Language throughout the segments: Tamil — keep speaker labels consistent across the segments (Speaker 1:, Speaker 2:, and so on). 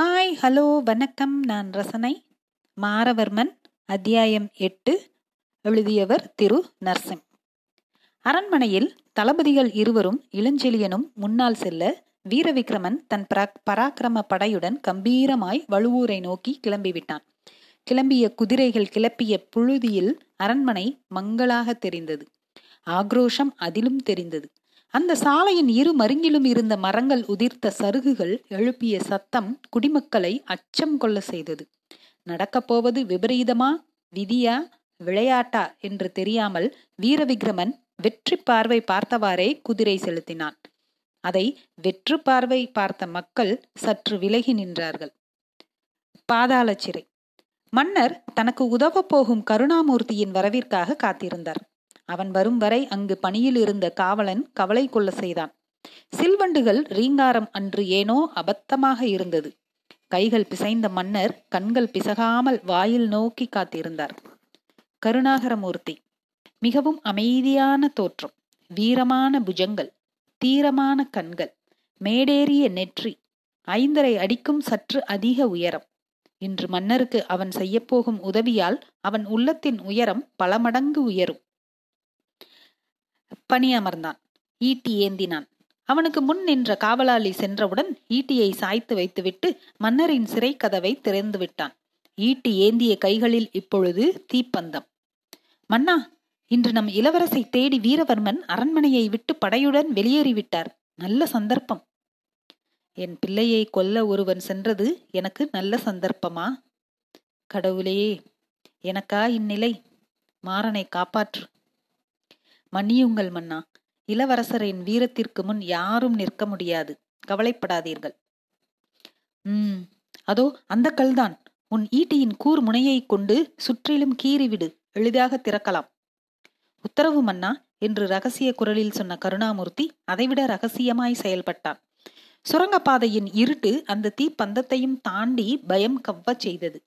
Speaker 1: ஹாய் ஹலோ வணக்கம். நான் ரசனை. மாரவர்மன் அத்தியாயம் எட்டு. எழுதியவர் திரு. நர்சிங் அரண்மனையில் தளபதிகள் இருவரும் இளஞ்செழியனும் முன்னால் செல்ல வீரவிக்ரமன் தன் பராக்கிரம படையுடன் கம்பீரமாய் வலுவூரை நோக்கி கிளம்பிவிட்டான். கிளம்பிய குதிரைகள் கிளப்பிய புழுதியில் அரண்மனை மங்களாக தெரிந்தது. ஆக்ரோஷம் அதிலும் தெரிந்தது. அந்த சாலையின் இரு மருங்கிலும் இருந்த மரங்கள் உதிர்த்த சருகுகள் எழுப்பிய சத்தம் குடிமக்களை அச்சம் கொள்ள செய்தது. நடக்கப் போவது விபரீதமா? விதியா? விளையாட்டா? என்று தெரியாமல் வீரவிக்ரமன் வெற்றி பார்வை பார்த்தவாறே குதிரை செலுத்தினான். அதை வெற்று பார்வை பார்த்த மக்கள் சற்று விலகி நின்றார்கள். பாதாள சிறை. மன்னர் தனக்கு உதவப் போகும் கருணாமூர்த்தியின் வரவிற்காக காத்திருந்தார். அவன் வரும் வரை அங்கு பணியில் இருந்த காவலன் கவலை கொள்ள செய்தான். சில்வண்டுகள் ரீங்காரம் அன்று ஏனோ அபத்தமாக இருந்தது. கைகள் பிசைந்த மன்னர் கண்கள் பிசகாமல் வாயில் நோக்கி காத்திருந்தார். கருணாகரமூர்த்தி மிகவும் அமைதியான தோற்றம் வீரமான புஜங்கள் தீரமான கண்கள் மேடேறிய நெற்றி ஐந்தரை அடிக்கும் சற்று அதிக உயரம். இன்று மன்னருக்கு அவன் செய்யப்போகும் உதவியால் அவன் உள்ளத்தின் உயரம் பல மடங்கு உயரும். பணி அமர்ந்தான் ஈட்டி ஏந்தினான். அவனுக்கு முன் நின்ற காவலாளி சென்றவுடன் ஈட்டியை சாய்த்து வைத்துவிட்டு மன்னரின் சிறை கதவை திறந்து விட்டான். ஈட்டி ஏந்திய கைகளில் இப்பொழுது தீப்பந்தம். மன்னா இன்று நம் இளவரசை தேடி வீரவர்மன் அரண்மனையை விட்டு படையுடன் வெளியேறிவிட்டார். நல்ல சந்தர்ப்பம். என் பிள்ளையை கொல்ல ஒருவன் சென்றது எனக்கு நல்ல சந்தர்ப்பமா? கடவுளே எனக்கா இந்நிலை? மாறனை காப்பாற்று. மன்னியுங்கள் மன்னா. இளவரசரின் வீரத்திற்கு முன் யாரும் நிற்க முடியாது. கவலைப்படாதீர்கள். உம் அதோ அந்த கல்தான். உன் ஈட்டியின் கூர் முனையை கொண்டு சுற்றிலும் கீறிவிடு. எளிதாக திறக்கலாம். உத்தரவு மன்னா என்று ரகசிய குரலில் சொன்ன கருணாமூர்த்தி அதைவிட ரகசியமாய் செயல்பட்டான். சுரங்கப்பாதையின் இருட்டு அந்த தீப்பந்தத்தையும் தாண்டி பயம் கவ்வச் செய்தது.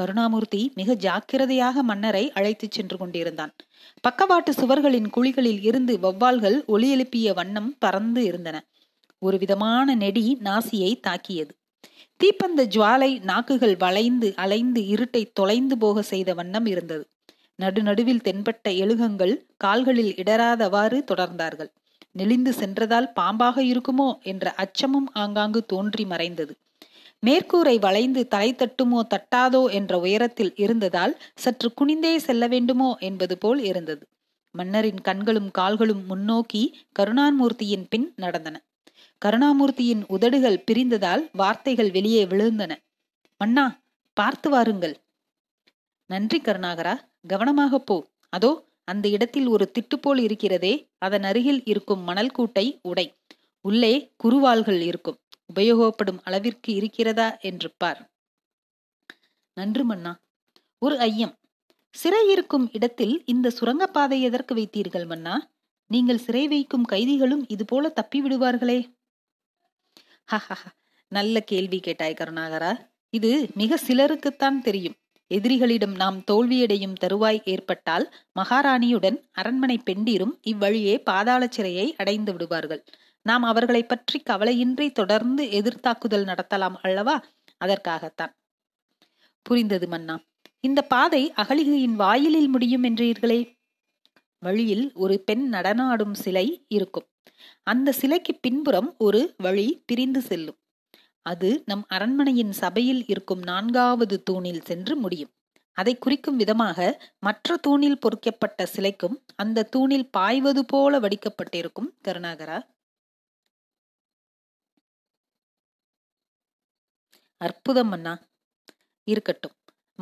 Speaker 1: கருணாமூர்த்தி மிக ஜாக்கிரதையாக மன்னரை அழைத்துச் சென்று கொண்டிருந்தான். பக்கவாட்டு சுவர்களின் குழிகளில் இருந்து வௌவால்கள் ஒலி எழுப்பிய வண்ணம் பறந்து இருந்தன. ஒரு விதமான நெடி நாசியை தாக்கியது. தீப்பந்த ஜுவாலை நாக்குகள் வளைந்து அலைந்து இருட்டை தொலைந்து போக செய்த வண்ணம் இருந்தது. நடுநடுவில் தென்பட்ட எழுகங்கள் கால்களில் இடராதவாறு தொடர்ந்தார்கள். நெளிந்து சென்றதால் பாம்பாக இருக்குமோ என்ற அச்சமும் ஆங்காங்கு தோன்றி மறைந்தது. மேற்கூரை வளைந்து தலை தட்டுமோ தட்டாதோ என்ற உயரத்தில் இருந்ததால் சற்று குனிந்தே செல்ல வேண்டுமோ என்பது போல் இருந்தது. மன்னரின் கண்களும் கால்களும் முன்னோக்கி கருணாமூர்த்தியின் பின் நடந்தன. கருணாமூர்த்தியின் உதடுகள் பிரிந்ததால் வார்த்தைகள் வெளியே விழுந்தன. மன்னா பார்த்து வாருங்கள். நன்றி கருணாகரா கவனமாக போ. அதோ அந்த இடத்தில் ஒரு திட்டுப்போல் இருக்கிறதே. அதன் அருகில் இருக்கும் மணல் கூட்டை உடை. உள்ளே குருவாள்கள் இருக்கும். உபயோகப்படும் அளவிற்கு இருக்கிறதா? என்று பார். நன்று மன்னா ஒரு ஐயம். சிறை இருக்கும் இடத்தில் இந்த சுரங்கப்பாதை எதற்கு வைத்தீர்கள் மன்னா? நீங்கள் சிறை வைக்கும் கைதிகளும் இது போல தப்பி விடுவார்களே. நல்ல கேள்வி கேட்டாய் கருணாகரா. இது மிக சிலருக்குத்தான் தெரியும். எதிரிகளிடம் நாம் தோல்வியடையும் தருவாய் ஏற்பட்டால் மகாராணியுடன் அரண்மனை பெண்டீரும் இவ்வழியே பாதாள சிறையை அடைந்து விடுவார்கள். நாம் அவர்களை பற்றி கவலையின்றி தொடர்ந்து எதிர்த்தாக்குதல் நடத்தலாம் அல்லவா? அதற்காகத்தான். புரிந்தது மன்னா. இந்த பாதை அகலிகையின் வாயிலில் முடியும் என்றீர்களே? வழியில் ஒரு பெண் நடனாடும் சிலை இருக்கும். அந்த சிலைக்கு பின்புறம் ஒரு வழி பிரிந்து செல்லும். அது நம் அரண்மனையின் சபையில் இருக்கும் நான்காவது தூணில் சென்று முடியும். அதை குறிக்கும் விதமாக மற்ற தூணில் பொறிக்கப்பட்ட சிலைக்கும் அந்த தூணில் பாய்வது போல வடிக்கப்பட்டிருக்கும் கருணாகரா. அற்புதம் அண்ணா இருக்கட்டும்.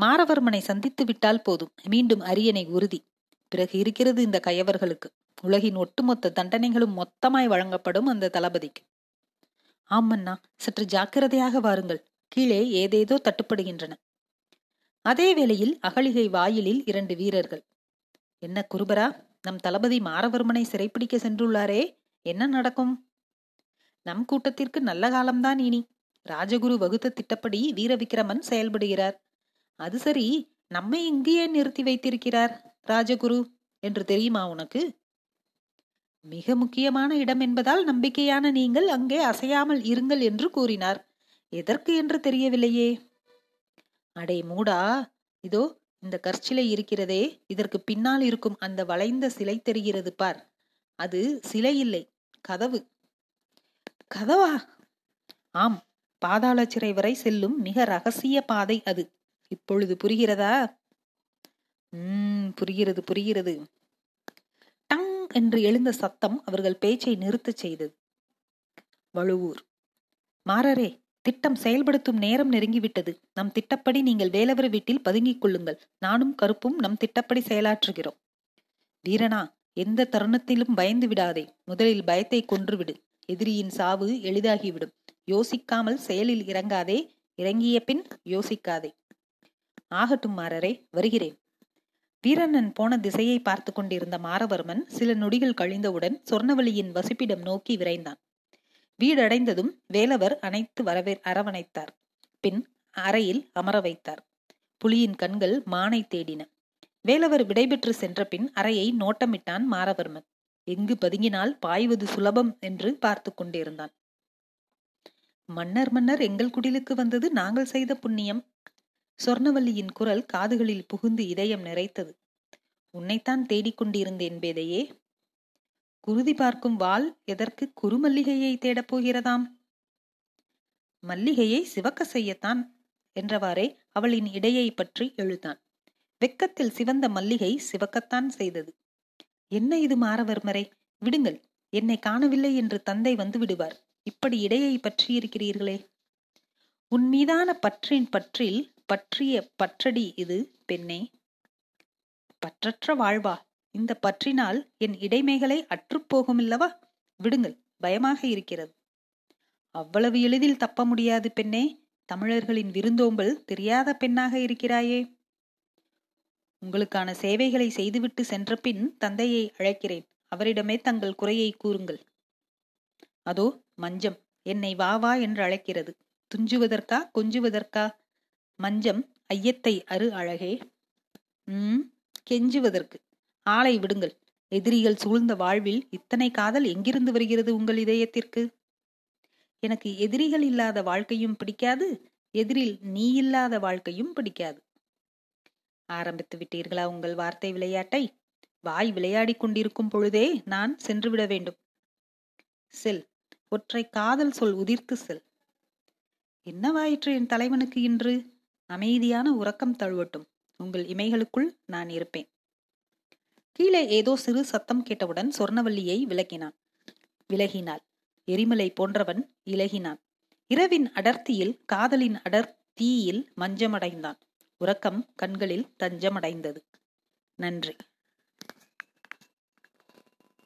Speaker 1: மாரவர்மனை சந்தித்து விட்டால் போதும். மீண்டும் அரியணை உறுதி. பிறகு இருக்கிறது இந்த கயவர்களுக்கு. உலகின் ஒட்டுமொத்த தண்டனைகளும் மொத்தமாய் வழங்கப்படும் அந்த தளபதிக்கு. ஆமண்ணா சற்று ஜாக்கிரதையாக வாருங்கள். கீழே ஏதேதோ தட்டுப்படுகின்றன. அதே வேளையில் அகலிகை வாயிலில் இரண்டு வீரர்கள். என்ன குருபரா நம் தளபதி மாரவர்மனை சிறைப்பிடிக்க சென்றுள்ளாரே. என்ன நடக்கும்? நம் கூட்டத்திற்கு நல்ல காலம்தான் இனி. ராஜகுரு வகுத்த திட்டப்படி வீரவிக்ரமன் செயல்படுகிறார். அது சரி நம்மை இங்கேயே நிறுத்தி வைத்திருக்கிறார் ராஜகுரு என்று தெரியுமா உனக்கு? மிக முக்கியமான இடம் என்பதால் நம்பிக்கையான நீங்கள் அங்கே அசையாமல் இருங்கள் என்று கூறினார். எதற்கு என்று தெரியவில்லையே. அடே மூடா இதோ இந்த கற்சிலை இருக்கிறதே இதற்கு பின்னால் இருக்கும் அந்த வளைந்த சிலை தெரிகிறது பார். அது சிலை இல்லை கதவு. கதவா? ஆம் பாதாள சிறை வரை செல்லும் மிக ரகசிய பாதை அது. இப்பொழுது புரிகிறதா? உம் புரிகிறது புரிகிறது. டங் என்று எழுந்த சத்தம் அவர்கள் பேச்சை நிறுத்தச் செய்தது. வழுவூர். மாறரே திட்டம் செயல்படுத்தும் நேரம் நெருங்கிவிட்டது. நம் திட்டப்படி நீங்கள் வேலவர் வீட்டில் பதுங்கிக் கொள்ளுங்கள். நானும் கருப்பும் நம் திட்டப்படி செயலாற்றுகிறோம். வீரனா எந்த தருணத்திலும் பயந்து விடாதே. முதலில் பயத்தை கொன்றுவிடு. எதிரியின் சாவு எளிதாகிவிடும். யோசிக்காமல் செயலில் இறங்காதே. இறங்கிய பின் யோசிக்காதே. ஆகட்டும் மாறரே வருகிறேன். வீரண்ணன் போன திசையை பார்த்து கொண்டிருந்த மாரவர்மன் சில நொடிகள் கழிந்தவுடன் சொர்ணவழியின் வசிப்பிடம் நோக்கி விரைந்தான். வீடடைந்ததும் வேலவர் அனைத்து வரவே அரவணைத்தார். பின் அறையில் அமர வைத்தார். புலியின் கண்கள் மானை தேடின. வேலவர் விடைபெற்று சென்ற பின் அறையை நோட்டமிட்டான் மாரவர்மன் எங்கு பதுங்கினால் பாய்வது சுலபம் என்று பார்த்து கொண்டிருந்தான். மன்னர் மன்னர் எங்கள் குடிலுக்கு வந்தது நாங்கள் செய்த புண்ணியம். சொர்ணவல்லியின் குரல் காதுகளில் புகுந்து இதயம் நிறைத்தது. உன்னைத்தான் தேடிக்கொண்டிருந்தேன் பேதையே. குருதி பார்க்கும் வாள் எதற்கு குறுமல்லிகையை தேடப் போகிறதாம்? மல்லிகையை சிவக்க செய்யத்தான் என்றவாறே அவளின் இடையை பற்றி எழுதான் வெக்கத்தில் சிவந்த மல்லிகை சிவக்கத்தான் செய்தது. என்ன இது மாறவர்மரை விடுங்கள் என்னை காணவில்லை என்று தந்தை வந்து விடுவார். இப்படி இடையை பற்றியிருக்கிறீர்களே உன் மீதான பற்றின் பற்றில் பற்றிய பற்றடி இது பெண்ணே. பற்றற்ற வாழ்வா. இந்த பற்றினால் என் இடைமைகளை அற்றுப்போகுமில்லவா விடுங்கள் பயமாக இருக்கிறது. அவ்வளவு எளிதில் தப்ப முடியாது பெண்ணே. தமிழர்களின் விருந்தோம்பல் தெரியாத பெண்ணாக இருக்கிறாயே. உங்களுக்கான சேவைகளை செய்துவிட்டு சென்ற பின் தந்தையை அழைக்கிறேன். அவரிடமே தங்கள் குறையை கூறுங்கள். அதோ மஞ்சம் என்னை வா வா என்று அழைக்கிறது. துஞ்சுவதற்கா கொஞ்சுவதற்கா? மஞ்சம் ஐயத்தை அரு அழகே. உம் கெஞ்சுவதற்கு. ஆளை விடுங்கள். எதிரிகள் சூழ்ந்த வாழ்வில் இத்தனை காதல் எங்கிருந்து வருகிறது உங்கள் இதயத்திற்கு? எனக்கு எதிரிகள் இல்லாத வாழ்க்கையும் பிடிக்காது எதிரில் நீ இல்லாத வாழ்க்கையும் பிடிக்காது. ஆரம்பித்து விட்டீர்களா உங்கள் வார்த்தை விளையாட்டை? வாய் விளையாடி கொண்டிருக்கும் பொழுதே நான் சென்றுவிட வேண்டும். செல். ஒற்றை காதல் சொல் உதிர்த்து செல். என்னவாயிற்று என் தலைவனுக்கு இன்று? அமைதியான உறக்கம் தழுவட்டும். உங்கள் இமைகளுக்குள் நான் இருப்பேன். கீழே ஏதோ சிறு சத்தம் கேட்டவுடன் சொர்ணவல்லியை விலகினான். விலகினாள். எரிமலை போன்றவன் இலகினான். இரவின் அடர்த்தியில் காதலின் அடர்த்தியில் மஞ்சமடைந்தான். உறக்கம் கண்களில் தஞ்சமடைந்தது. நன்றி.